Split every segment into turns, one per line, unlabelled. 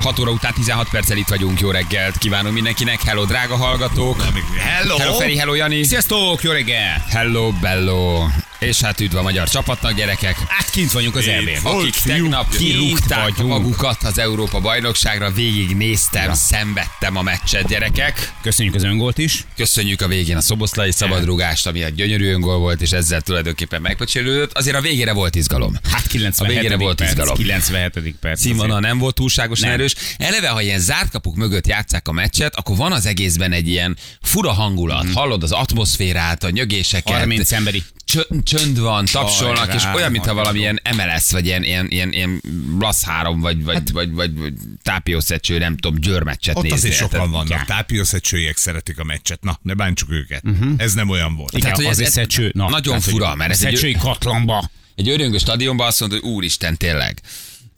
6 óra után 16 perccel itt vagyunk, jó reggelt kívánunk mindenkinek, hello drága hallgatók.
Hello!
Hello Feri, hello Jani.
Sziasztok, jó reggel!
Hello Bello. És hát üdv a magyar csapatnak, gyerekek.
Hát kint vagyunk az
volt.
Akik tegnap kirúgták magukat az Európa bajnokságra, végig néztem, szenvedtem a meccset, gyerekek.
Köszönjük az öngolt is.
Köszönjük a végén a szoboszlai szabadrúgást, ami egy gyönyörű öngól volt, és ezzel tulajdonképpen megpecselődött. Azért a végére volt izgalom.
Hát 97.
A végére volt
perc,
izgalom.
97. perc.
Színvonal nem volt túlságosan
Nem.
erős. Eleve, ha ilyen zárt kapuk mögött játszák a meccset, akkor van az egészben egy ilyen fura hangulat.
Mhm.
Hallod az atmoszférát, a nyögéseket.
30 emberi.
Csönd, csönd van, tapsolnak, és olyan, mintha valamilyen MLS, vagy ilyen, ilyen, ilyen, ilyen Lasz 3, vagy, vagy, hát, vagy, vagy, vagy tápiószecső, nem tudom, győrmeccset
Ott
nézni.
azért sokan vannak.
Ja.
Tápiószecsőjek szeretik a meccset. Na, ne bántsuk őket. Ez nem olyan volt.
Igen,
Tehát,
azért
ez
szecső. Na,
nagyon
tehát,
fura, mert ez egy-
Szecsői katlanba.
Egy öröngő stadionban azt mondta, hogy úristen, tényleg.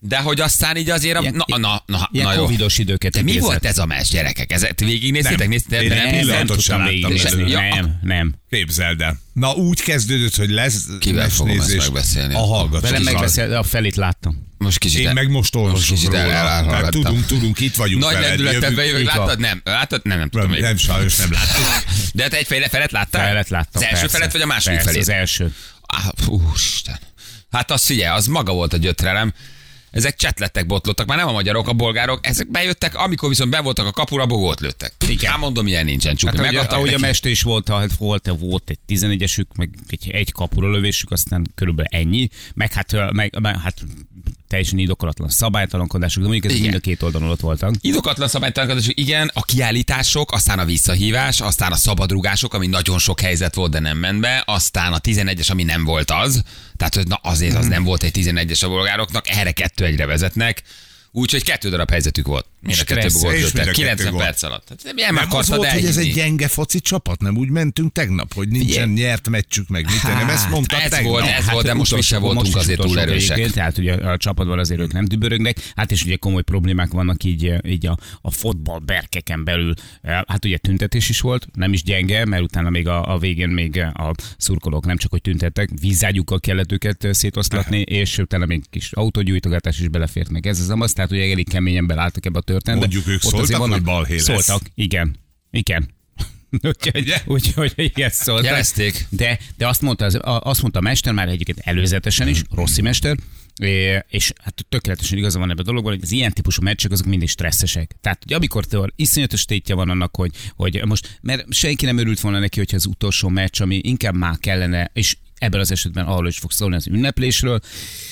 De hogy aztán így azért, a,
Ilyen-
na, na, na,
Ilyen
na jó.
covidos időket
mi volt ez a mes, gyerekek? Ezet végignéztétek?
Nem.
Néztétek? Nem,
nem
nem,
tudtam végignézni. Nem, nem.
Képzeld el. Na úgy kezdődött, hogy lesz
Kivel fogom ezt
mesnézés.
megbeszélni?
A hallgatók.
Velem megbeszél, a felét láttam.
Most kicsit.
Én
el-
meg most olvasom róla. Tudunk, tudunk, itt vagyunk
Nagy
Itt van.
láttad? Nem, láttad? Nem, nem tudom
Nem, nem, sajnos nem láttuk.
De te egy felet, felet láttál?
Felet láttam.
Az első felet, vagy a második felét?
az első.
Ah, Úristen. Hát azt figyelj, az maga volt a gyötrelem. Ezek csetlettek, botlottak, már nem a magyarok, a bolgárok, ezek bejöttek, amikor viszont be voltak a kapura, bogót lőttek.
Igen.
Hát mondom, ilyen nincsen csupi.
Hát ahogy, ahogy a is volt, hát volt, volt egy 11-esük, meg egy, egy kapura lövésük, aztán körülbelül ennyi, meg hát, meg, meg, hát teljesen indokolatlan szabálytalankodások, de mondjuk ez mind a két oldalon ott voltak.
Indokatlan szabálytalankodás, igen, a kiállítások, aztán a visszahívás, aztán a szabadrugások, ami nagyon sok helyzet volt, de nem ment be, aztán a 11-es, ami nem volt az, tehát na azért az nem volt egy 11-es a bolgároknak, erre kettő egyre vezetnek, úgyhogy kettő darab helyzetük volt. A kettő gólt lőttek,
kettő
90
gól.
perc alatt. Tehát nem, nem
az volt, hogy ez egy gyenge foci csapat? Nem úgy mentünk tegnap, hogy nincsen
Figyelj.
nyert meccsük meg. Mit nem ezt mondtad
ez
tegnap?
volt, ez volt, de most mi se voltunk
Hát, most
azért túl erősek.
egyébként, Tehát ugye a csapatban azért ők nem dübörögnek, hát és ugye komoly problémák vannak így, így a, a fotball berkeken belül. Hát ugye tüntetés is volt, nem is gyenge, mert utána még a, a végén még a szurkolók nem csak hogy tüntettek, vízágyukkal kellett őket szétoszlatni, és utána még kis autógyújtogatás is belefért meg ez az amaz, tehát ugye elég keményen belálltak ebbe a történetbe.
Mondjuk ők
Ott
szóltak,
azért
hogy balhé lesz.
Szóltak, igen. Igen. Úgyhogy, úgyhogy igen, szóltak.
Jelezték.
De, de azt, mondta, az, a- azt mondta a mester már egyébként előzetesen is, Rossi mester, és hát tökéletesen igaza van ebben a dologban, hogy az ilyen típusú meccsek azok mindig stresszesek. Tehát, hogy amikor te iszonyatos tétje van annak, hogy, hogy most, mert senki nem örült volna neki, hogyha az utolsó meccs, ami inkább már kellene, és ebben az esetben arról is fog szólni az ünneplésről,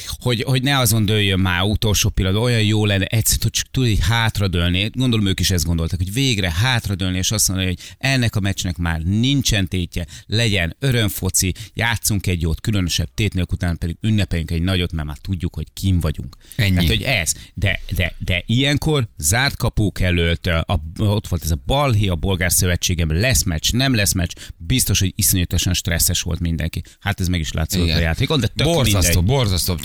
hogy, hogy ne azon dőljön már utolsó pillanatban, olyan jó lenne egyszerűen, hogy csak tud így hátradőlni. Gondolom ők is ezt gondoltak, hogy végre hátradőlni, és azt mondani, hogy ennek a meccsnek már nincsen tétje, legyen örömfoci, játszunk egy jót, különösebb tét nélkül, után pedig ünnepeljünk egy nagyot, mert már tudjuk, hogy kim vagyunk.
Ennyi.
Tehát, hogy ez. De, de, de ilyenkor zárt kapuk előtt, a, ott volt ez a balhi a bolgár szövetségem, lesz meccs, nem lesz meccs, biztos, hogy iszonyatosan stresszes volt mindenki. Hát ez meg is látszott
Igen.
a játékon, de tök
borzasztó,
mindegy.
borzasztó,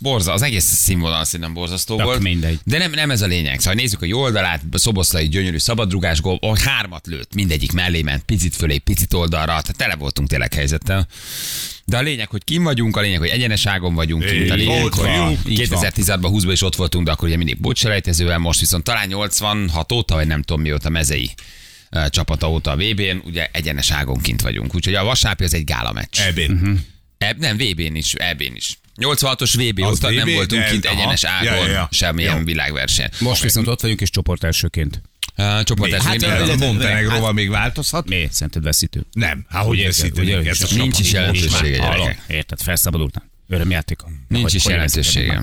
borza, az egész színvonal szerintem borzasztó
Tök
volt.
mindegy.
De nem, nem ez a lényeg. Szóval nézzük a jó oldalát, Szoboszlai gyönyörű szabadrugás gól, ahol hármat lőtt, mindegyik mellé ment, picit fölé, picit oldalra, tehát tele voltunk tényleg helyzettel. De a lényeg, hogy kim vagyunk, a lényeg, hogy egyeneságon vagyunk kint, a lényeg, hogy
vagyunk.
Így van.
2016-ban 20 is ott voltunk, de akkor ugye mindig bocselejtezővel, most viszont talán 86 óta, vagy nem tudom mióta mezei csapata óta a VB-n, ugye egyenes ágon kint vagyunk. Úgyhogy a vasárnapi az egy gála meccs.
Ebén.
Mhm.
Eb, nem, VB-n is, EB-n is. 86-os VB
Az
óta nem
VB,
voltunk
de-
kint
aha.
egyenes ágon,
Ja, ja, ja.
semmilyen
Jó.
világverseny.
Most viszont ott vagyunk, és csoport elsőként.
Uh, csoport
Hát, hát,
minden-
a Montenegróval még változhat?
Mi? Szerinted veszítő?
Nem. Hát hogy a
Nincs is jelentősége, gyerekek.
Érted, felszabadultam. Örömjátéka.
Nincs is
hogy
jelentősége.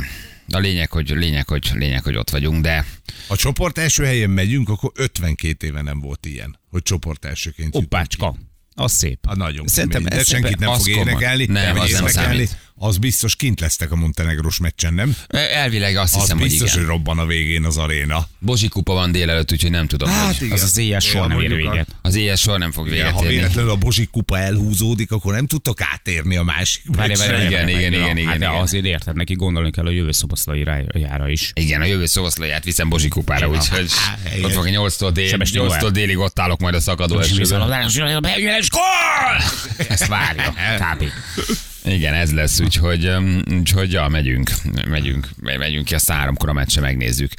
A lényeg, hogy, lényeg, hogy, lényeg, hogy ott vagyunk, de
A csoport első helyen megyünk, akkor 52 éve nem volt ilyen, hogy csoport elsőként jutunk
Hoppácska. Az szép.
A nagyon
Szerintem.
De
ez
senkit nem fog
komoly.
énekelni.
Nem,
vagy
az nem számít.
Az biztos kint lesztek a Montenegros meccsen, nem?
Elvileg azt
Az
hiszem, hogy
biztos, hogy
igen.
robban a végén az aréna.
Bozsi kupa van délelőtt, úgyhogy nem tudom.
Hát
hogy
igen.
Az az éjjel soha nem ér
a-
véget.
az éjjel soha nem fog
Igen,
véget
ha véletlenül a Bozsik kupa elhúzódik, akkor nem tudtok átérni a másik
Várj, várj,
meccsre.
igen, igen, igen, igen,
Hát de
igen.
azért érted, neki gondolni kell a jövő szoboszlai rájára is.
Igen, a jövő szoboszlaját viszem Bozsi kupára, úgyhogy ott fog 8-tól, dél,
Sebesti
8-tól
Noel.
délig ott állok majd a szakadó esőben.
Ezt várja, kb.
Igen, ez lesz, úgyhogy, úgyhogy ja, megyünk, megyünk, megyünk ki, azt háromkor a meccse megnézzük.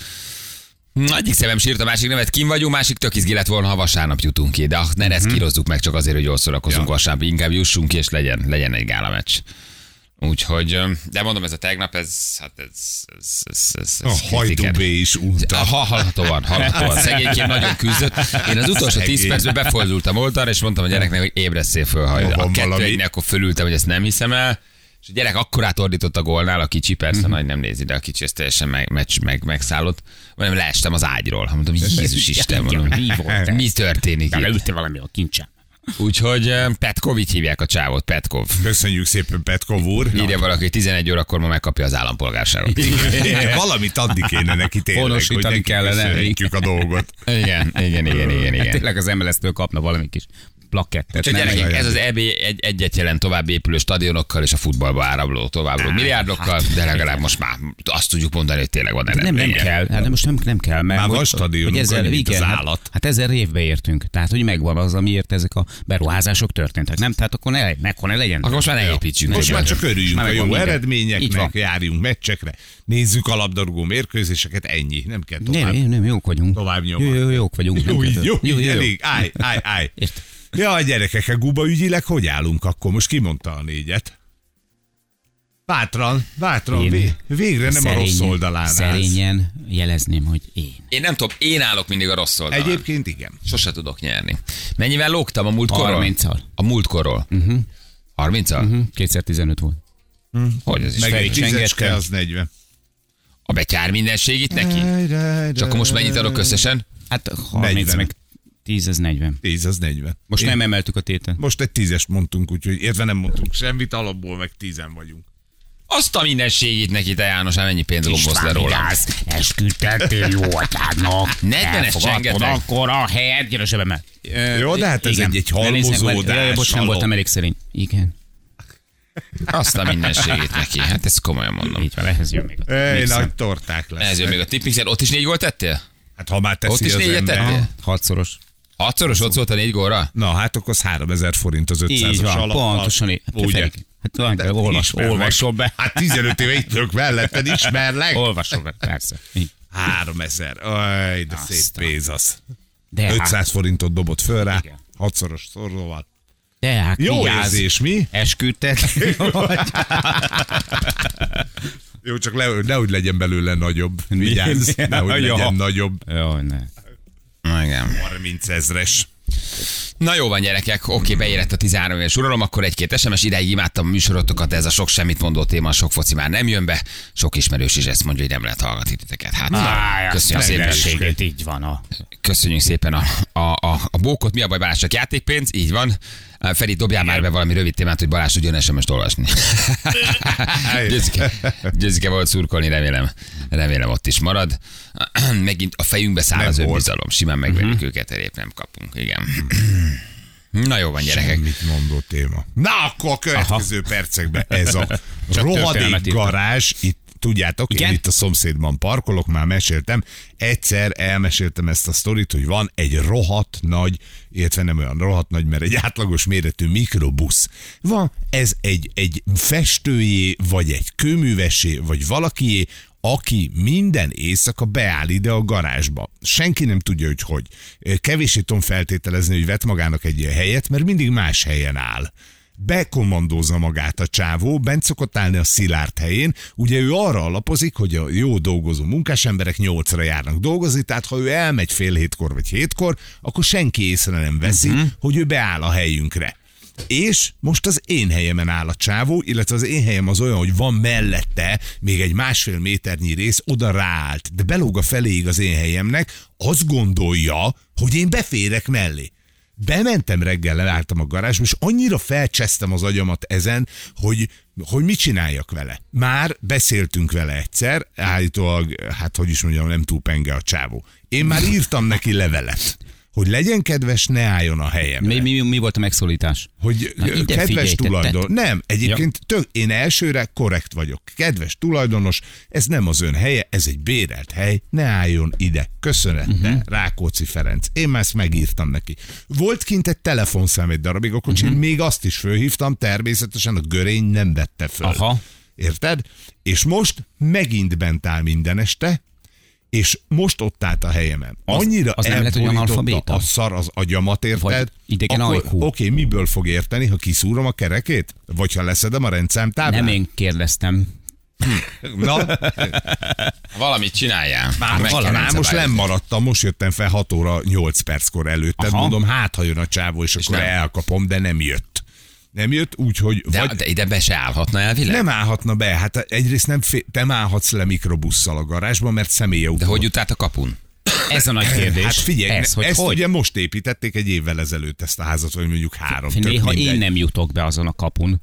Egyik szemem sírt, a másik nevet kim vagyunk, másik tök izgi lett volna, ha vasárnap jutunk ki, de ne
Mhm.
ezt kírozzuk meg csak azért, hogy jól szórakozunk vasárnap, inkább jussunk ki, és legyen, legyen egy gála meccs. Úgyhogy, de mondom, ez a tegnap, ez, hát ez, ez, ez, ez, ez
A Hajdú B is unta.
Ha, hallhatóan, hallhatóan. Szegényként nagyon küzdött. Én az utolsó tíz
Szegény.
percben befordultam oldalra, és mondtam a gyereknek, hogy ébresszél föl, ha a kettő egynek, akkor fölültem, hogy ezt nem hiszem el. És a gyerek akkorát ordított a gólnál, a kicsi persze
Mhm.
nagy nem nézi, de a kicsi ezt teljesen meg, meccs, meg, megszállott. Mondom, leestem az ágyról. Mondom, Jézus Isten, mondom,
mi volt?
mi történik
leültél valami a kincsem.
Úgyhogy eh, Petkov, így hívják a csávot, Petkov.
Köszönjük szépen, Petkov úr.
Írja valaki, hogy 11 órakor ma megkapja az állampolgárságot.
Igen, Valamit adni kéne neki tényleg, hogy
Honosítani
neki
kellene.
a dolgot.
Igen, igen, igen, igen, igen.
Tényleg az MLS-től kapna valami kis plakettet.
Úgyhogy
nem?
gyerekek, ez az EB egy, egyet jelent tovább épülő stadionokkal és a futballba áramló továbbról milliárdokkal, de legalább most már azt tudjuk mondani, hogy tényleg van
Nem, nem
eredménye.
kell, hát most nem, nem kell, mert
Már van
hogy-
stadionunk,
hogy ezer,
annyi, mint
igen,
az
hát,
állat.
hát ezer évbe értünk, tehát hogy megvan az, amiért ezek a beruházások történtek, nem? Tehát akkor ne, akkor ne legyen.
Akkor most már ne építsünk.
Most már csak örüljünk
Már
a jó eredményeknek,
van.
járjunk meccsekre, nézzük a labdarúgó mérkőzéseket, ennyi, nem kell
nem,
tovább.
nem, nem, jók vagyunk.
Tovább
jó,
nyomni.
jó, jók vagyunk. nem
Jó, így,
kell-
jó,
jó,
így
jó, jó.
elég. Állj, állj, állj.
Érted?
Ja, gyerekek, a guba ügyileg hogy állunk akkor? Most kimondta a négyet. Bátran, bátran,
Én-
vé- végre nem a rossz
Szerényen-
oldalán állsz.
Szerényen jelezném, hogy én.
Én nem tudom, én állok mindig a rossz oldalon.
Egyébként igen.
Sose tudok nyerni. Mennyivel lógtam a múltkorról?
30-al.
A múltkorról. Uh-huh. 30-al? Uh-huh.
2015 volt.
Hogy ez is?
Meg egy az 40.
A betyár mindenség itt neki? Csak most mennyit adok összesen?
Hát 30
40.
meg 10 ez 40.
10 az 40.
Most
Én-
nem emeltük a tétet.
Most egy tízest mondtunk, úgyhogy értve nem mondtunk semmit, alapból meg tízen vagyunk.
Azt a mindenségét neki, te János, hát mennyi pénz lombosz le róla.
esküdtettél jó atyádnak.
40-es csengetek.
akkor a helyet, gyere. Ö,
Jó, de hát ez
igen.
egy- egy halmozódás,
bocs, nem voltam elég szerény. Igen,
Azt a mindenségét neki. Hát ezt komolyan mondom.
így van, ehhez jön még a
Ej, nagy torták lesz.
Ez jön még a tippmixer. Ott is négy gólt tettél?
Hát ha már teszi
Ott is
az
négyet tettél?
Hatszoros.
Hatszoros ott szólt a négy gólra?
Na, hát akkor az 3000 forint az 500-as
Így van,
alappal.
pontosan így.
Ugye?
Hát olyan, de olvas, olvasol be.
Hát 15 éve itt ülök melletted, ismerlek.
Olvasol be, persze. Így.
3000. Aj, de szép
Aztán.
pénz az.
De hát,
500 forintot dobott föl rá,
Igen.
hatszoros szorzóval.
de hát
Jó
vigyázz.
érzés, mi?
Esküdtet.
Jó, csak le, nehogy legyen belőle nagyobb. Vigyázz, nehogy legyen nagyobb.
Jaj, ne.
Igen.
30 ezres.
Na jó van gyerekek, oké, beérett a 13 éves uralom, akkor egy-két SMS, ideig imádtam a műsorotokat, ez a sok semmit mondó téma, sok foci már nem jön be, sok ismerős is ezt mondja, hogy nem lehet hallgatni titeket. Hát, köszönjük szépen.
Szépen. Így van a...
Köszönjük szépen a, a, a, a bókot. Mi a baj, Balázs? Játékpénz? Így van. Feri, dobjál már be valami rövid témát, hogy Balázs tudjon SMS-t olvasni. Győzike, Győzike volt szurkolni, remélem, remélem ott is marad. Megint a fejünkbe száll
Nem
az önbizalom. Simán megverjük őket, erép nem kapunk. Igen. Na jó van, gyerekek.
Mit mondó téma. Na, akkor a következő Aha. percekben ez a rohadék garázs, itt tudjátok,
Igen?
én itt a szomszédban parkolok, már meséltem, egyszer elmeséltem ezt a sztorit, hogy van egy rohadt nagy, illetve nem olyan rohadt nagy, mert egy átlagos méretű mikrobusz. Van, ez egy, egy festőjé, vagy egy kőművesé, vagy valakié, aki minden éjszaka beáll ide a garázsba. Senki nem tudja, hogy hogy. Kevésé tudom feltételezni, hogy vett magának egy ilyen helyet, mert mindig más helyen áll bekommandózza magát a csávó, bent szokott állni a szilárd helyén, ugye ő arra alapozik, hogy a jó dolgozó munkás emberek nyolcra járnak dolgozni, tehát ha ő elmegy fél hétkor vagy hétkor, akkor senki észre nem veszi, uh-huh. hogy ő beáll a helyünkre. És most az én helyemen áll a csávó, illetve az én helyem az olyan, hogy van mellette még egy másfél méternyi rész, oda ráállt, de belóg a feléig az én helyemnek, azt gondolja, hogy én beférek mellé. Bementem reggel, leálltam a garázsba, és annyira felcsesztem az agyamat ezen, hogy, hogy mit csináljak vele. Már beszéltünk vele egyszer, állítólag, hát hogy is mondjam, nem túl penge a csávó. Én már írtam neki levelet, hogy legyen kedves, ne álljon a helyemre.
Mi, mi, mi volt a megszólítás?
Hogy
Na, ide
kedves
figyelj,
tulajdon.
te-
Nem, egyébként tök, én elsőre korrekt vagyok. Kedves tulajdonos, ez nem az ön helye, ez egy bérelt hely, ne álljon ide. Köszönettel, uh-huh. Rákóczi Ferenc. Én már ezt megírtam neki. Volt kint egy telefonszám egy darabig a kocsin,
Mhm.
uh-huh. még azt is fölhívtam, természetesen a görény nem vette föl.
Aha.
Érted? És most megint bent áll minden este, és most ott állt a helyemen.
Az-
Annyira
az nem lehet, hogy
elborította
analfabéta?
a szar az agyamat, érted? Akkor. Oké, miből fog érteni, ha kiszúrom a kerekét? Vagy ha leszedem a rendszámtáblát?
Nem én kérdeztem.
Na,
Valamit csináljál.
már
Meg
valami, most
rendszabályozni.
nem maradtam, most jöttem fel 6 óra 8 perckor előtted,
Aha.
mondom, hát ha jön a csávó, és, akkor
nem.
elkapom, de nem jött. Nem jött, úgyhogy
De,
vagy
de ide be se állhatna elvileg?
nem állhatna be. Hát egyrészt nem, fé- te nem állhatsz le mikrobusszal a garázsba, mert személyautó.
De hogy jut át a kapun?
Ez a nagy kérdés.
Hát figyelj,
ez, hogy
ezt
hogy?
ugye most építették egy évvel ezelőtt ezt a házat, vagy mondjuk három. tök
Néha
mindegy.
én nem jutok be azon a kapun.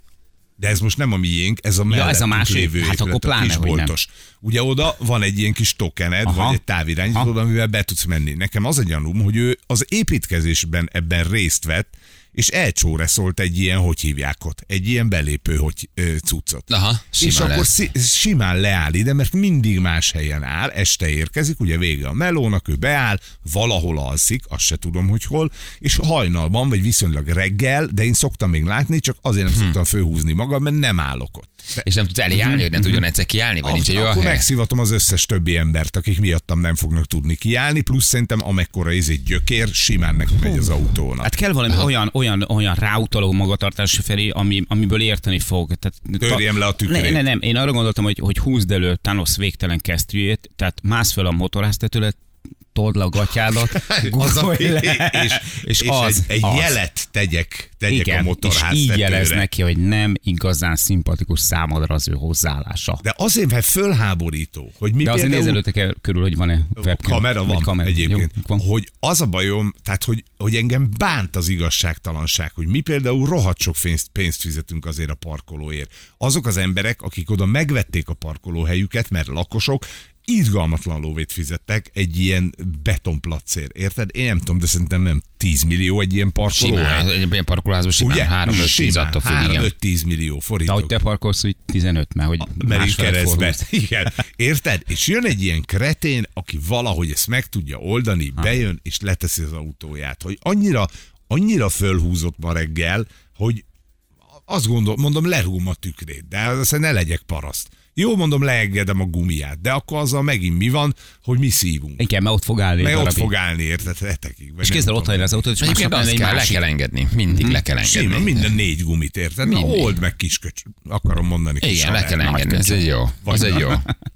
De ez most nem a miénk, ez a mellettünk
ez a másik.
lévő
Hát
épület,
akkor
a kis
hogy nem.
boltos. Ugye oda van egy ilyen kis tokened,
Aha.
vagy egy távirányítód, amivel be tudsz menni. Nekem az a gyanúm, hogy ő az építkezésben ebben részt vett, és elcsóreszolt egy ilyen, hogy hívják ott, egy ilyen belépő hogy, ö, cuccot.
Aha,
és
simán
akkor
lesz.
szi- simán leáll ide, mert mindig más helyen áll, este érkezik, ugye vége a melónak, ő beáll, valahol alszik, azt se tudom, hogy hol, és hajnalban, vagy viszonylag reggel, de én szoktam még látni, csak azért nem szoktam főhúzni magam, mert nem állok ott. De
És nem tudsz elé állni, hogy nem tudjon egyszer kiállni, vagy nincs egy
akkor megszivatom az összes többi embert, akik miattam nem fognak tudni kiállni, plusz szerintem amekkora ez egy gyökér, simán neki megy az autónak.
Hát kell valami olyan, olyan, olyan ráutaló magatartás felé, ami, amiből érteni fog. Tehát,
Törjem le a tükrét.
Ne, ne, nem, én arra gondoltam, hogy, hogy húzd elő Thanos végtelen kesztyűjét, tehát mász fel a motorháztetőlet, told le a gatyádat, gurgolj le,
és, és,
és az,
egy, egy
az.
jelet tegyek, tegyek
Igen,
a motorház
és így jelez neki, hogy nem igazán szimpatikus számodra az ő hozzáállása.
De azért, mert fölháborító, hogy mi
De azért
például...
nézelőtek el körül, hogy van-e webcam.
kamera van
kamera.
egyébként,
Jó, van.
hogy az a bajom, tehát hogy, hogy engem bánt az igazságtalanság, hogy mi például rohadt sok pénzt, pénzt fizetünk azért a parkolóért. Azok az emberek, akik oda megvették a parkolóhelyüket, mert lakosok, irgalmatlan lóvét fizettek egy ilyen betonplacért, érted? Én nem tudom, de szerintem nem 10 millió egy ilyen.
Simán, egy ilyen parkolóházban simán 3 5 10
Simán,
attól függ, igen.
3-5-10 millió
De
forint.
hogy te parkolsz, hogy 15, mert hogy másfele
keresztbe. Igen. Érted? És jön egy ilyen kretén, aki valahogy ezt meg tudja oldani, bejön és leteszi az autóját. Hogy annyira, annyira fölhúzott ma reggel, hogy azt gondol, mondom, lerúgom a tükrét, de aztán ne legyek paraszt. Jó, mondom, leengedem a gumiját, de akkor azzal megint mi van, hogy mi szívunk.
Igen, mert ott fog állni. Egy
ott fog állni, érted, hetekig. vagy
És kézzel ott az autót, és
Egyébként
egy
kell, le kell engedni. Mindig le kell
Sima,
engedni.
minden négy gumit, érted? Na, old meg kisköcs, akarom mondani. kis
Igen, le kell engedni. Ez egy jó. Az egy jó.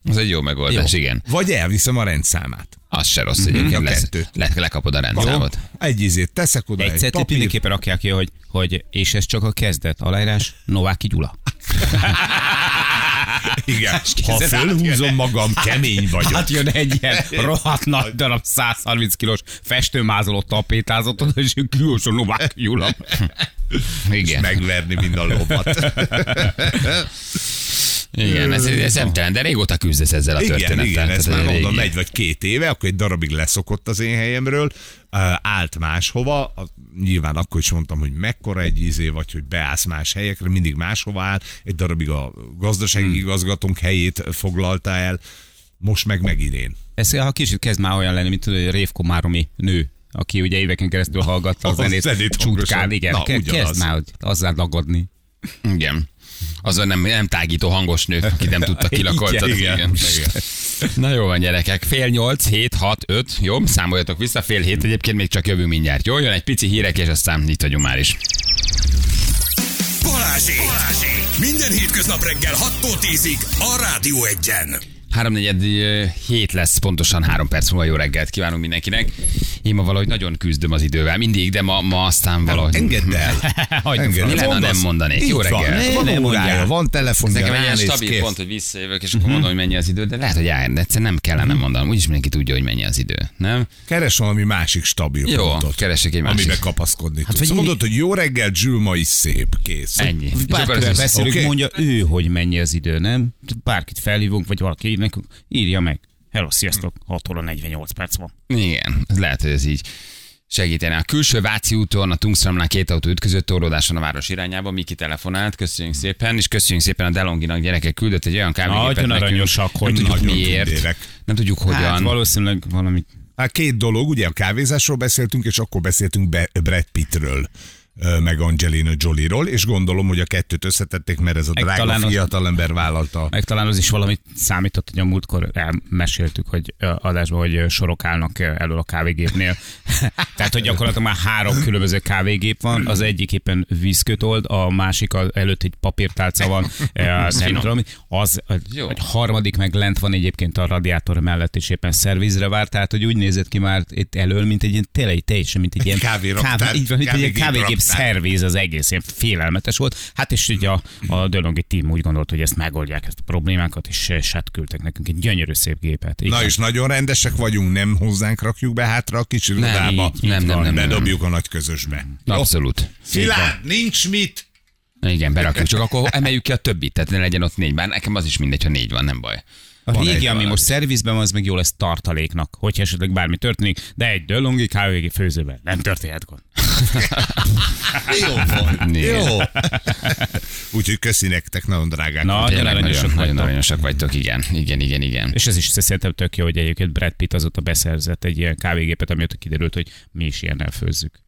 Az egy jó megoldás,
Jó.
igen.
Vagy elviszem a rendszámát.
Az se rossz egyébként.
a
Lesz, le, lekapod a rendszámot.
Egy izét teszek oda,
Egy
egy,
mindenképpen rakják ki, hogy, hogy és ez csak a kezdet. Aláírás Nováki Gyula.
Igen. Ha fölhúzom magam, kemény vagyok.
Hát jön egy ilyen rohadt nagy darab 130 kilós festőmázoló tapétázatot, és külső Nováki Gyula.
Igen.
Megverni minden lovat.
Igen, ez, ez nem de régóta küzdesz ezzel a
Igen,
történettel.
igen, ez már
régi.
mondom egy vagy két éve, akkor egy darabig leszokott az én helyemről, állt máshova, nyilván akkor is mondtam, hogy mekkora egy izé, vagy hogy beállsz más helyekre, mindig máshova áll, egy darabig a gazdasági
Hmm.
igazgatónk helyét foglalta el, most meg megint én.
Ez ha kicsit kezd már olyan lenni, mint tudod, hogy Révko Máromi nő, aki ugye éveken keresztül hallgatta a
A
zenét,
zenét
csutkán, igen,
Na,
kezd már hogy azzal dagadni.
Igen az a nem, nem tágító hangos nő, akit nem tudta kilakoltatni.
igen,
igen.
igen.
Na jó van, gyerekek. Fél nyolc, hét, hat, öt. Jó, számoljatok vissza. Fél hét egyébként még csak jövő mindjárt. Jó, jön egy pici hírek, és aztán itt vagyunk már is.
Balázsék! Balázsék! Minden hétköznap reggel 6-tól 10-ig a Rádió 1-en.
Háromnegyed hét lesz pontosan három perc múlva. Jó reggelt kívánunk mindenkinek. Én ma valahogy nagyon küzdöm az idővel, mindig, de ma, ma aztán valahogy...
Engedd el! Engedd el. Mi
nem mondanék? Jó reggelt.
Van,
van
órája, van telefonja.
Nekem egy ilyen stabil pont, hogy visszajövök, és akkor mondom, hogy mennyi az idő, de lehet, hogy állj, de egyszerűen nem kellene mhm. mondanom. Úgyis mindenki tudja, hogy mennyi az idő, nem?
Keres valami másik stabil
Jó,
pontot.
keresek egy másik.
Amiben kapaszkodni hát, tudsz. Mondod, hogy jó reggel, Zsül, ma is szép, kész.
Ennyi.
Bárkivel beszélünk, mondja ő, hogy mennyi az idő, nem? Bárkit felhívunk, vagy valaki nekünk, írja meg. Hello, sziasztok, 6 óra 48 perc van.
Igen, ez lehet, hogy ez így segítene. A külső Váci úton a Tungstramnál két autó ütközött torlódáson a város irányába. Miki telefonált, köszönjük szépen, és köszönjük szépen a Delonginak gyerekek küldött egy olyan kávégépet
Nagyon
nekünk.
aranyosak, hogy
nem tudjuk miért,
tündérek.
nem tudjuk hogyan.
Hát valószínűleg valami
Hát két dolog, ugye a kávézásról beszéltünk, és akkor beszéltünk be Brad Pittről meg Angelina Jolie-ról, és gondolom, hogy a kettőt összetették, mert ez a
Meg
drága fiatalember vállalta.
Meg talán az is valamit számított, hogy a múltkor elmeséltük, hogy adásban, hogy sorok állnak elől a kávégépnél. Tehát, hogy gyakorlatilag már három különböző kávégép van, az egyik éppen vízköt old, a másik előtt egy papírtálca van, nem tudom, az a,
Jó.
a harmadik meg lent van egyébként a radiátor mellett, és éppen szervizre vár, tehát, hogy úgy nézett ki már itt elől, mint egy ilyen, tényleg teljesen, mint egy ilyen
Kávéraktár,
kávé, így van, mint egy ilyen
kávégép.
Szerviz az egész, ilyen félelmetes volt. Hát és ugye a, a Dölongi team úgy gondolt, hogy ezt megoldják, ezt a problémákat, és, és hát küldtek nekünk egy gyönyörű szép gépet. Igen.
Na és nagyon rendesek vagyunk, nem hozzánk rakjuk be hátra a kis irodába,
így- nem, nem, nem, nem.
bedobjuk a nagy közösbe.
Abszolút.
Szilárd, nincs mit!
Igen, berakjuk, csak akkor emeljük ki a többit, tehát ne legyen ott négy. Bár nekem az is mindegy, ha négy van, nem baj.
A
Van
régi, ami
valami.
most szervizben van, az meg jó lesz tartaléknak, hogyha esetleg bármi történik, de egy Dölongi kávégi főzőben nem történhet gond.
Jó van. Jó. Úgyhogy köszi nektek, nagyon drágák.
Na,
vagytok.
Tényleg
aranyosak
nagyon, nagyon
vagytok.
aranyosak vagytok, igen. Igen, igen, igen.
És ez is szerintem tök jó, hogy egyébként Brad Pitt azóta beszerzett egy ilyen kávégépet, amióta kiderült, hogy mi is ilyennel főzzük.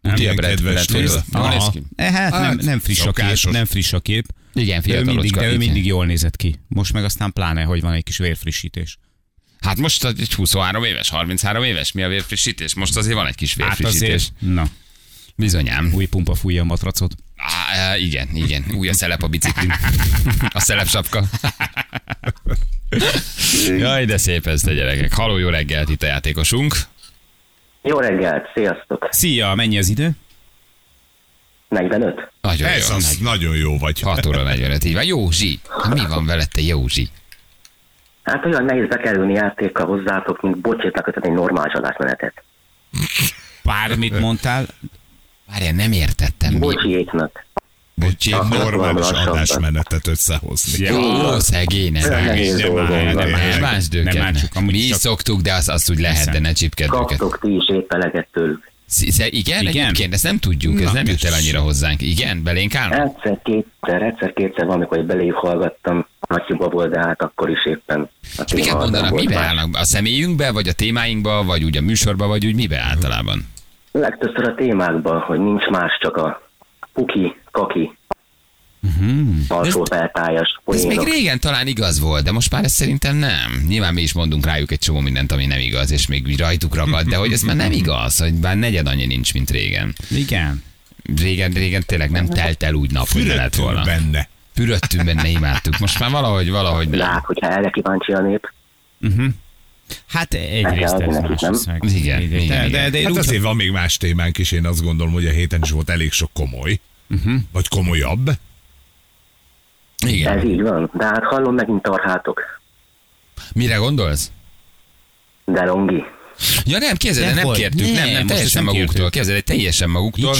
Nem, ilyen
Brad-
kedves
Brad
Aha. Eh, Hát nem,
Hát,
nem, friss a kép, nem friss a kép.
Igen,
Ő
fiatal
mindig, de ő mindig jól nézett ki. Most meg aztán pláne, hogy van egy kis vérfrissítés.
Hát most egy 23 éves, 33 éves, mi a vérfrissítés? Most azért van egy kis
Hát
vérfrissítés.
azért, na,
Bizonyám.
új pumpa fújja a matracot.
Á, igen, igen. Új a szelep a biciklin. A szelepsapka. Jaj, de szép ez, te gyerekek. Haló, jó reggelt, itt a játékosunk.
Jó reggelt, sziasztok!
Szia, mennyi az idő?
45?
Nagyon
Ez
jó.
az nagyon jó vagy.
6 óra 45 így van. Józsi, mi van veled, te Józsi?
Hát olyan nehéz bekerülni játékkal hozzátok, mint bocsétnak kötött egy normális adásmenetet.
Bármit mondtál,
Várjál, nem értettem. Mi?
Bocsiéknak.
Bocsi.
Ah.
Normális adásmenetet összehozni.
Ja.
Ó, szegény, ez
nem
más
Nem
Mi is szoktuk, de azt, azt úgy lehet, de ne csipkedd őket.
Kaptok ti is épp eleget tőlük.
Igen,
Igen?
egyébként ezt nem tudjuk, ez
Na,
nem jut el annyira hozzánk. Igen, belénk állnak?
Egyszer-kétszer, egyszer-kétszer van, amikor beléjük hallgattam, Matyiba volt, de hát akkor is éppen. A
És miket mondanak, mibe állnak? A személyünkbe, vagy a témáinkba, vagy úgy a műsorba, vagy úgy mibe általában?
Legtöbbször a témákban, hogy nincs más, csak a puki, kaki, alsó feltájas
Ez még régen talán igaz volt, de most már ez szerintem nem. Nyilván mi is mondunk rájuk egy csomó mindent, ami nem igaz, és még rajtuk ragad, de hogy ez már nem igaz, hogy bár negyed annyi nincs, mint régen.
igen.
Régen, régen tényleg nem telt el úgy nap, hogy ne lett volna.
Benne.
Pürödtünk benne, imádtuk. Most már valahogy, valahogy
hát, hogyha erre kíváncsi a nép,
Hát egyrészt ez
nekik,
más.
nem?
az meg-
Igen, igen,
de,
igen.
de, de,
Hát
úgy,
azért van még más témánk is, én azt gondolom, hogy a héten is volt elég sok komoly. Vagy komolyabb.
Igen.
ez így van. De hát hallom, megint tarhátok.
Mire gondolsz?
De Longi.
Ja nem, képzeld, nem
hogy?
kértük, nem,
Nem,
nem,
most
teljesen
ezt nem
maguktól. Képzeld, teljesen maguktól.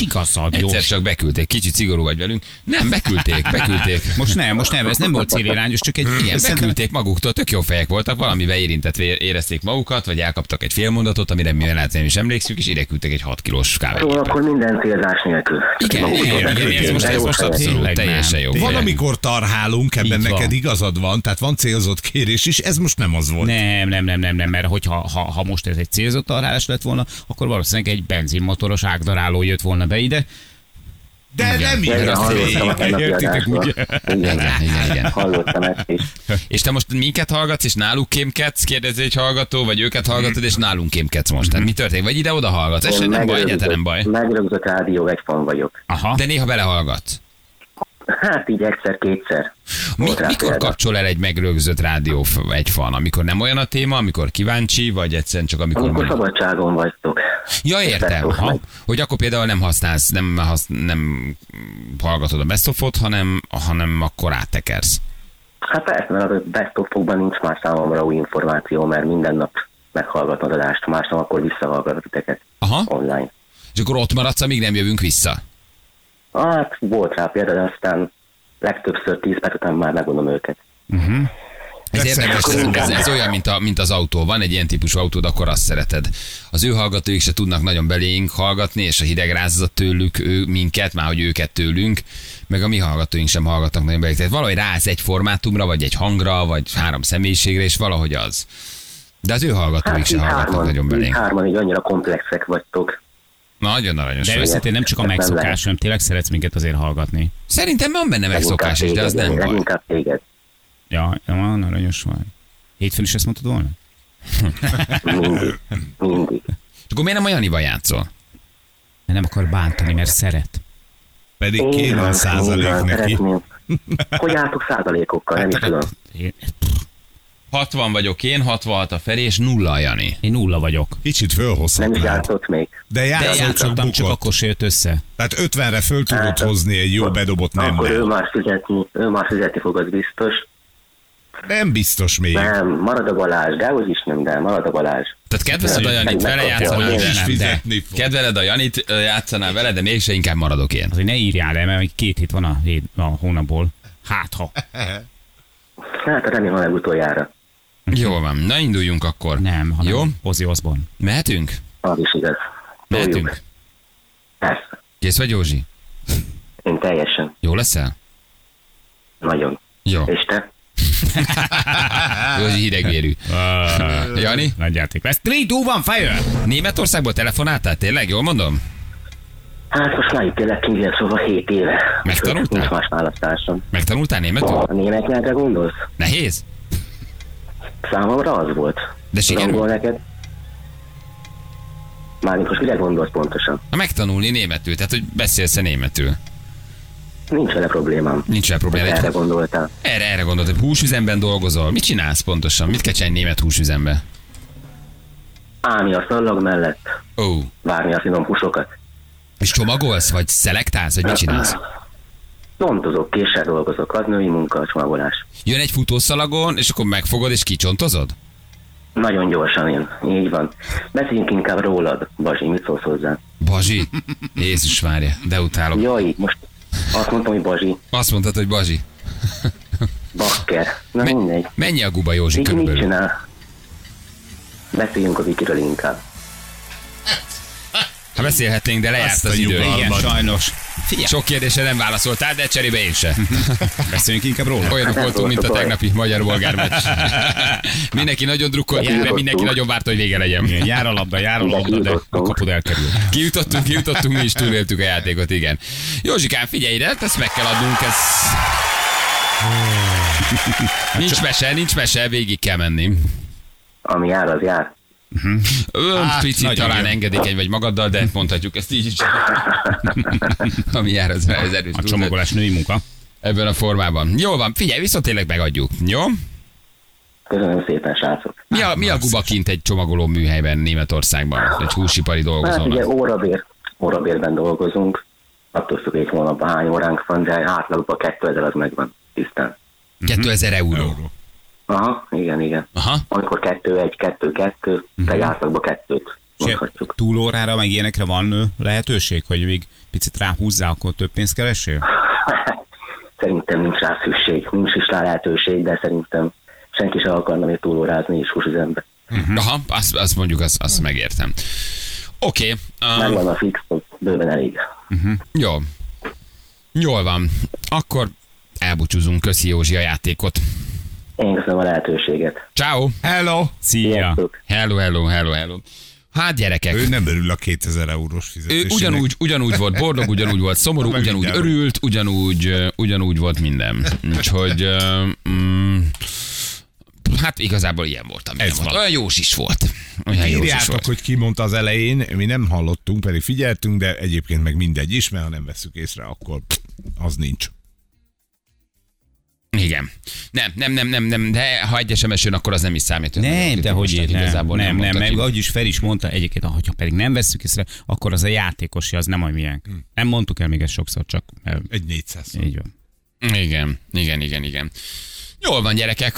Jó.
Egyszer csak beküldték, kicsit szigorú vagy velünk. Nem, beküldték, beküldték.
most nem, most nem, ez nem volt célirányos, csak egy
Igen,
szerintem-
beküldték maguktól, tök jó fejek voltak, valamivel érintett érezték magukat, vagy elkaptak egy félmondatot, amire mi lehet nem is emlékszünk, és ide küldtek egy 6 kilós
Szóval
kávégépet.
akkor minden célzás nélkül.
Igen, igen, igen, ez most, ez
jó
most abszolút teljesen
nem.
jó.
Van,
fejek.
amikor tarhálunk, ebben neked igazad van, tehát van célzott kérés is, ez most nem az volt.
Nem, nem, nem, nem, nem, mert hogyha ha, ha most ez egy célzott tarálás lett volna, akkor valószínűleg egy benzinmotoros ágdaráló jött volna be ide.
De
Igen.
nem
Igen,
így.
hallottam a
Értitek, ugye?
Igen,
Igen, igen,
hallottam ezt is.
És te most minket hallgatsz, és náluk kémkedsz, kérdezi egy hallgató, vagy őket hallgatod, és nálunk kémkedsz most. Tehát mi történik? Vagy ide-oda hallgatsz? Ez nem baj, egyáltalán nem baj.
megrögzött rádió egy fan vagyok.
Aha.
De néha belehallgatsz.
Hát így egyszer-kétszer.
Mi, mikor kapcsol el egy megrögzött rádió egy fan? Amikor nem olyan a téma, amikor kíváncsi, vagy egyszerűen csak amikor...
Amikor
mondjuk-
szabadságon vagytok.
Ja, értem. Ha,
meg.
hogy akkor például nem használsz, nem, hasz, nem hallgatod a best of-ot, hanem, hanem akkor áttekersz.
Hát persze, mert a best of nincs más számomra új információ, mert minden nap meghallgatom az adást, másnap akkor visszahallgatok titeket
Aha.
online.
És akkor ott maradsz, amíg nem jövünk vissza.
Hát volt rá példa, de aztán legtöbbször 10 perc után már megmondom őket.
Ez
Persze,
érdekes, ez, ez, ez olyan, mint, a, mint az autó. Van egy ilyen típusú autód, akkor azt szereted. Az ő hallgatóik se tudnak nagyon belénk hallgatni, és a hideg rázza tőlük ő, minket, már hogy őket tőlünk, meg a mi hallgatóink sem hallgatnak nagyon belénk. Tehát valahogy ráz egy formátumra, vagy egy hangra, vagy három személyiségre, és valahogy az. De az ő hallgatóik
Hát
se hallgatnak
hárman,
nagyon belénk.
hárman így annyira komplexek vagytok.
Nagyon aranyos
De őszintén nem csak a megszokás, hanem tényleg szeretsz minket azért hallgatni.
Szerintem van benne megszokás is, de az nem baj.
Leginkább téged.
Ja, ja, van, aranyos vagy. Hétfőn is ezt mondtad volna?
Mindig. Mindig.
Akkor miért nem a Janival játszol?
Mert nem akar bántani, mert szeret.
Pedig kéne a százalék neki.
Hogy álltok százalékokkal, nem is tudom.
Én,
60 vagyok én, 66 a Feri, és nulla a Jani.
én nulla vagyok.
Kicsit
Nem is
fölhozhatnád.
játszott még.
De
De
játszott csak
játszottam, csak
bukott.
akkor se jött össze.
Tehát 50-re föl tudod
Hát,
hozni egy jó bedobott
Akkor ő
nem.
már fizetni, ő már fizetni fog, az biztos.
Nem biztos még.
Nem, marad a Balázs, de úgy is nem, de marad a Balázs.
Tehát kedveled a Janit, vele játszanál,
Én
de nem. Kedveled a Janit, játszanál vele, de mégse inkább maradok én.
Azért ne írjál le, mert két hét van a, hét, a hónapból. Hát ha.
Hát remélem a legutoljára.
Jó van, na induljunk akkor.
Nem, hanem
Jó?
Ozzy Osbourne.
Mehetünk?
Az is igaz.
Mehetünk.
Persze.
Kész vagy, Józsi?
Én teljesen.
Jó leszel?
Nagyon.
Jó.
És te?
Józsi hidegvérű. Jani?
Nagy játék lesz. 3, 2, 1, fire!
Németországból telefonáltál? Tényleg? Jól mondom?
Hát most már itt élek kívül, szóval 7 éve.
Megtanultál?
Nincs más választásom.
Megtanultál németül?
A német nyelvre gondolsz?
Nehéz?
Számomra az volt.
De sikerül?
Angol neked? Mármint most mire gondolsz pontosan?
Na, megtanulni németül, tehát hogy beszélsz -e németül.
Nincs vele problémám.
Nincs vele probléma.
Erre
Egy-
gondoltál.
Erre, erre gondolod, hogy húsüzemben dolgozol. Mit csinálsz pontosan? Mit kell csinálni német húsüzembe?
Állni a szallag mellett,
Ó. Oh.
várni a finom húsokat.
És csomagolsz, vagy szelektálsz, vagy mit csinálsz?
Csontozok, késsel dolgozok, az női munka, a csomagolás.
Jön egy futószalagon, és akkor megfogod és kicsontozod?
Nagyon gyorsan én, így van. Beszéljünk inkább rólad, Bazsi, mit szólsz hozzá?
Bazsi? Jézus várja, de utálok.
Jaj, most azt mondtam, hogy Bazsi,
Azt mondtad, hogy Bazsi.
bakker. Na
Me-
mindegy.
mennyi a guba Józsi
Viki mit
körülbelül?
csinál? Beszéljünk a Vikiről inkább.
Ha beszélhetnénk, de lejárt
Azt a
az idő.
nyugalmat.
Igen, sajnos. Figyelj,
Sok kérdésre nem válaszoltál, de cserébe én se.
beszéljünk inkább róla.
Olyanok
Nem
voltunk, mint a
baj.
tegnapi magyar-bolgár meccs. mindenki nagyon drukkolt, de mindenki nagyon várta, hogy vége legyen.
Igen, jár a labda, jár a labda, de a kapud elkerül.
Kijutottunk, kijutottunk, mi is túléltük a játékot, igen. Józsikám, figyelj ide, ezt meg kell adnunk, ez... Nincs mese, nincs mese, végig kell menni.
Ami jár, az jár.
Ön
Hát,
picit talán
jó.
engedékeny vagy magaddal, de mondhatjuk ezt így is. Ami jár, az, az erős
A csomagolás női munka.
Ebben a formában. Jól van, figyelj, viszont tényleg megadjuk. Jó?
Köszönöm szépen, srácok.
Mi a, mi a guba kint egy csomagoló műhelyben Németországban? Egy húsipari
Hát ugye
dolgozónak?
órabér, órabérben dolgozunk. Attól függ, egy hónapban hány óránk van, de átlagban 2000 az megvan tisztán.
2000 euró.
Euró.
Aha, igen, igen.
Aha.
Amikor kettő, egy, kettő, kettő, de egy átlagban kettőt
És
mondhatjuk.
túlórára, meg ilyenekre van lehetőség, hogy még picit ráhúzzál, akkor több pénzt keresél?
Szerintem nincs rá szükség, nincs is rá lehetőség, de szerintem senki sem akarna még túlórázni is húsüzembe.
Aha, azt, azt mondjuk, azt, azt megértem. Oké, okay,
Megvan a fix, bőven elég.
jó. Jól van. Akkor elbúcsúzunk. Köszi Józsi a játékot.
Én köszönöm a lehetőséget.
Ciao.
Hello!
Szia!
Sziasztok!
Hello, hello, hello, hello. Hát gyerekek.
Ő nem örül a 2000 eurós
Ő
fizetésének.
ugyanúgy, ugyanúgy volt boldog, ugyanúgy volt szomorú, ugyanúgy örült, ugyanúgy, ugyanúgy volt minden. Úgyhogy mm, hát igazából ilyen volt, amilyen
Ez
volt. Olyan jós is volt. Olyan jós is
Írjátok,
volt.
hogy ki mondta az elején, mi nem hallottunk, pedig figyeltünk, de egyébként meg mindegy is, mert ha nem veszük észre, akkor az nincs.
Igen. Nem, nem, nem, nem, nem, de ha egy SMS jön, akkor az nem is számít.
Nem, de hogy
így,
nem,
igazából
nem, nem, nem,
ki.
ahogy is Feri is mondta, egyébként, ha pedig nem vesszük észre, akkor az a játékosi, az nem a miénk.
Hm.
Nem mondtuk el még ezt sokszor, csak eh,
Egy 400
így van.
Igen, igen, igen, igen. Jól van, gyerekek.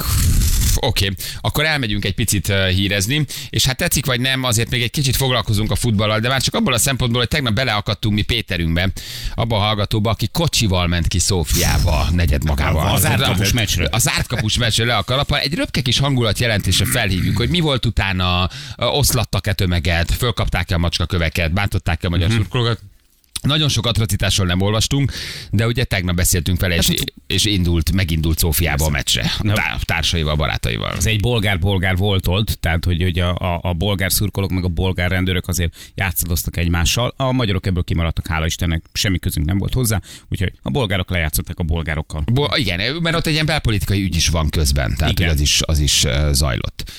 Oké, okay. akkor elmegyünk egy picit hírezni, és hát tetszik vagy nem, azért még egy kicsit foglalkozunk a futballal, de már csak abból a szempontból, hogy tegnap beleakadtunk mi Péterünkbe, abba a hallgatóba, aki kocsival ment ki Szófiába, negyed magával.
Az zárt kapus meccsről.
A zárt kapus meccsről le a kalappal. Egy röpke kis hangulat jelentése felhívjuk, hogy mi volt utána, oszlattak-e tömeget, fölkapták-e a macskaköveket, bántották-e a magyar
Mhm.
mm-hmm. szurkolókat. Nagyon sok atrocitásról nem olvastunk, de ugye tegnap beszéltünk vele, és, és indult, megindult Szófiába a meccsre, a tá- társaival, barátaival.
Ez egy bolgár-bolgár volt ott, tehát hogy, hogy a, a, a bolgár szurkolók meg a bolgár rendőrök azért játszadoztak egymással. A magyarok ebből kimaradtak, hála Istennek, semmi közünk nem volt hozzá, úgyhogy a bolgárok lejátszottak a bolgárokkal.
Bo- igen, mert ott egy ilyen belpolitikai ügy is van közben, tehát
Igen.
hogy az is, az is ö, zajlott.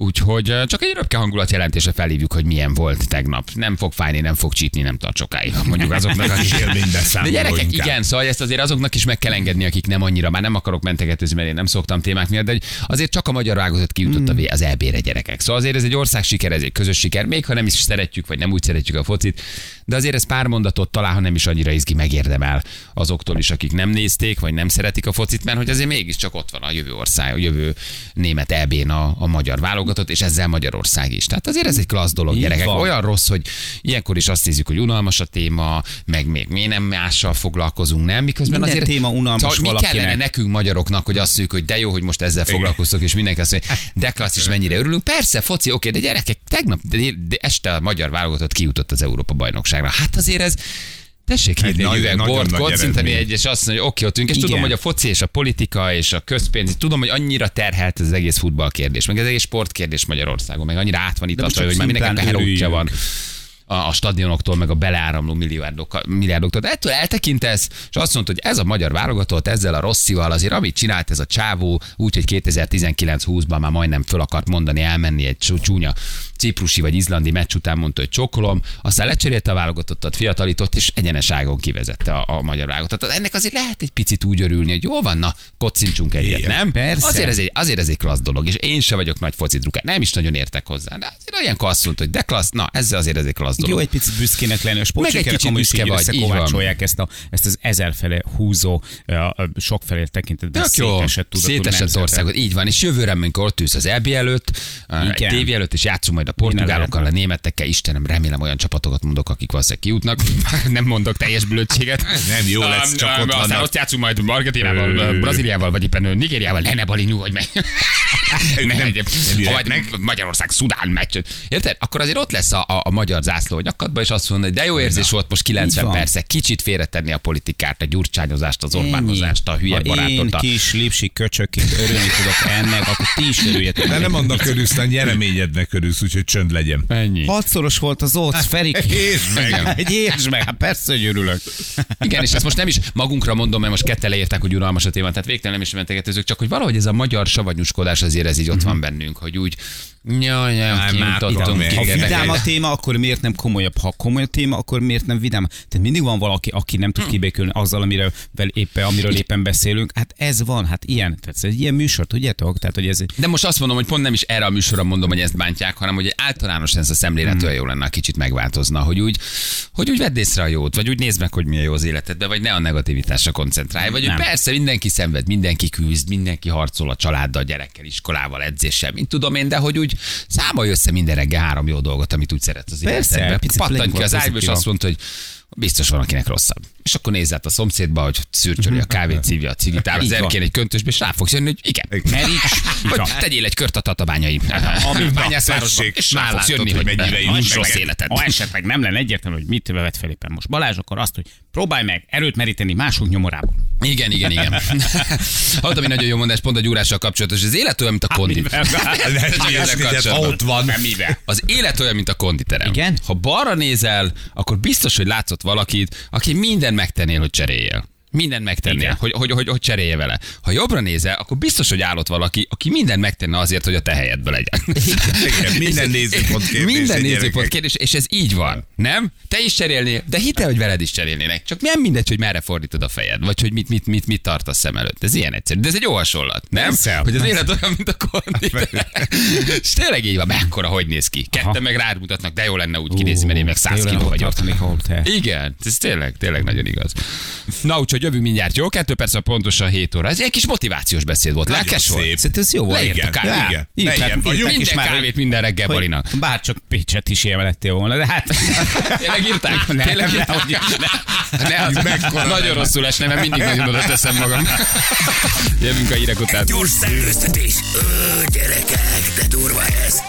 Úgyhogy csak egy röpke hangulat jelentése felhívjuk, hogy milyen volt tegnap. Nem fog fájni, nem fog csípni, nem tart sokáig. Mondjuk azoknak, akik De
Élménybeszámoló
gyerekek,
inkább.
igen, szóval ezt azért azoknak is meg kell engedni, akik nem annyira, már nem akarok mentegetőzni, mert én nem szoktam témák miatt, de azért csak a magyar válogatott kijutott mm. az EB-re gyerekek. Szóval azért ez egy ország siker, ez egy közös siker, még ha nem is szeretjük, vagy nem úgy szeretjük a focit, de azért ez pár mondatot talán, ha nem is annyira izgi megérdemel azoktól is, akik nem nézték, vagy nem szeretik a focit, mert hogy azért mégiscsak ott van a jövő ország, a jövő német EB-n a, a magyar válogatott, és ezzel Magyarország is. Tehát azért ez egy klassz dolog,
Így
gyerekek.
van.
Olyan rossz, hogy ilyenkor is azt nézzük, hogy unalmas a téma, meg még mi nem mással foglalkozunk, nem? Miközben
Minden
azért
téma unalmas
szóval mi
valakinek.
kellene nekünk magyaroknak, hogy azt mondjuk, hogy de jó, hogy most ezzel foglalkoztok, és mindenki azt mondja, de klassz is mennyire örülünk. Persze, foci, oké, de gyerekek, tegnap de, de este a magyar válogatott kijutott az Európa bajnokságra. Hát azért ez Tessék
Egy
hívni egy
nagy-
üveg bort, kocintani egy, és azt mondja, hogy oké, ott ülünk, és
Igen.
tudom, hogy a foci és a politika és a közpénz, tudom, hogy annyira terhelt ez az egész futballkérdés, meg ez egész sportkérdés Magyarországon, meg annyira át van itt
most
hogy már mindenkinek herótja van a, a stadionoktól, meg a beleáramló milliárdokkal, milliárdoktól. De ettől eltekintesz, és azt mondod, hogy ez a magyar válogatott ezzel a rosszival, azért amit csinált ez a csávó, úgyhogy 2019-20-ban már majdnem föl akart mondani, elmenni egy csú- csúnya ciprusi vagy izlandi meccs után mondta, hogy csokolom, aztán lecserélte a válogatottat, fiatalított, és egyeneságon kivezette a, a magyar válogatottat. Ennek azért lehet egy picit úgy örülni, hogy jó van, na, kocincsunk egyet,
Igen,
nem?
persze.
Azért ez, egy, azért ez egy klassz dolog, és én se vagyok nagy foci drukár, nem is nagyon értek hozzá, de azért olyankor azt mondta, hogy de klassz, na, ezzel azért ez egy klassz dolog.
Jó, egy picit büszkének lenni. A sportsikerek
kicsit
amúgy
büszke vagy,
összekovácsolják ezt, a, ezt az ezerfele húzó, sokfelé tekintetben szétesett tudatú
szétesett országot, így van, és jövőre, amikor ott ülsz az EB előtt, tévé előtt, és játszunk majd a portugálokkal, a németekkel, Istenem, remélem olyan csapatokat mondok, akik valószínűleg kijutnak, nem mondok teljes blödséget.
Nem, jó lesz, csak ott
Aztán
vannak.
ott játszunk majd Argentinával, Brazíliával, vagy éppen Nigériával, ne ne bali, nyugodj meg. Ne,
nem- nem
ha majd
jöhetnek.
Magyarország Szudán meccs. Érted? Akkor azért ott lesz a, a, a magyar zászló a nyakadba, és azt mondja, hogy de jó érzés volt most 90
Így van.
percek, kicsit félretenni a politikát, a gyurcsányozást, az Orbánozást, a hülye
ha
barátot.
én
a-
kis lipsi köcsökként örülni tudok ennek, akkor ti is örüljetek.
De nem annak örülsz, hanem nyereményednek örülsz, úgyhogy csönd legyen.
Ennyi.
Hatszoros volt az ott, Ferik.
Értsd meg.
Egy értsd meg, hát persze, hogy örülök.
Igen, és ezt most nem is magunkra mondom, mert most kettele értek, hogy unalmas a téma, tehát végtelen nem is mentegetőzök, csak hogy valahogy ez a magyar savanyúskodás azért ez így ott van bennünk, hogy úgy, jaj, jaj, kijutottunk,
Ha vidám a téma, akkor miért nem komolyabb? Ha komoly a téma, akkor miért nem vidám? Tehát mindig van valaki, aki nem tud kibékülni azzal, amiről, vel éppen, amiről éppen beszélünk. Hát ez van, hát ilyen. Tehát ez egy ilyen műsor, tudjátok? Tehát, hogy ez
De most azt mondom, hogy pont nem is erre a műsorra mondom, hogy ezt bántják, hanem hogy általános ez a szemlélet
Hmm.
jó lenne, ha kicsit megváltozna, hogy úgy, hogy úgy vedd észre a jót, vagy úgy nézd meg, hogy milyen jó az életedben, vagy ne a negativitásra koncentrálj, vagy hogy
Nem.
persze mindenki szenved, mindenki küzd, mindenki harcol a családdal, gyerekkel, iskolával, edzéssel, mint tudom én, de hogy úgy számolj össze minden reggel három jó dolgot, amit úgy szeretsz az
Persze,
életedben. Pattanj ki az ágyba, és azt mondta, hogy biztos van, akinek rosszabb. És akkor nézz át a szomszédba, hogy szürcsöli a kávét, szívja a cigit, áll az erkén egy köntösbe, és rá fogsz jönni, hogy igen.
Merics,
Vagy tegyél egy kört a tatabányai bányászvárosba,
tessék,
és rá fogsz jönni,
hogy
hogy
mennyire jó
rossz életed.
Ha esetleg nem lenne egyértelmű, hogy mit vett fel éppen most Balázs, akkor azt, hogy próbálj meg erőt meríteni mások nyomorából.
Igen, igen, igen. Hallottam egy nagyon jó mondás pont a gyúrással kapcsolatos. Az élet olyan, mint a kondi.
Mivel?
De
Csak ezzel
ez- ez-
kapcsolatban.
ott van.
Az élet olyan, mint a konditerem.
Igen?
Ha balra nézel, akkor biztos, hogy látszott valakit, aki minden megtennél, hogy cseréljél. Mindent megtennél, hogy, hogy, hogy, hogy cserélje vele. Ha jobbra nézel, akkor biztos, hogy állott valaki, aki mindent megtenne azért, hogy a te helyedbe legyen.
Igen, minden nézőpont kérdés.
Minden nézőpont kérdés, és ez így van, nem? Te is cserélnél, de hidd el, hogy veled is cserélnének. Csak nem mindegy, hogy merre fordítod a fejed, vagy hogy mit, mit, mit, mit tartasz szem előtt. Ez ilyen egyszerű. De ez egy jó hasonlat, nem?
Persze,
hogy az
persze.
élet olyan, mint a kondi. és tényleg így van, mekkora, hogy néz ki. Ketten meg rád mutatnak, de jó lenne úgy kinézni, mert én meg 100 kiló vagyok. Igen, ez tényleg, tényleg nagyon igaz. Na, úgyhogy jövünk mindjárt, jó? Kettő perc a pontosan 7 óra. Ez egy kis motivációs beszéd volt.
Nagyon
Lelkes volt.
szép.
Szerintem ez jó volt.
Leért a
Igen,
kávét.
igen. Ne
tehát
ilyen vagyunk.
Minden
már,
kávét minden reggel
hogy
Balinak.
Bárcsak Pécset is ilyen lettél volna, de hát...
Tényleg írták?
Nem,
Tényleg
hogy is,
Ne, az
Mekkora
nagyon
nem.
rosszul esne, mert mindig nagyon oda teszem magam. Jövünk a hírek után.
Gyors szellőztetés. Ö, gyerekek, de durva ez.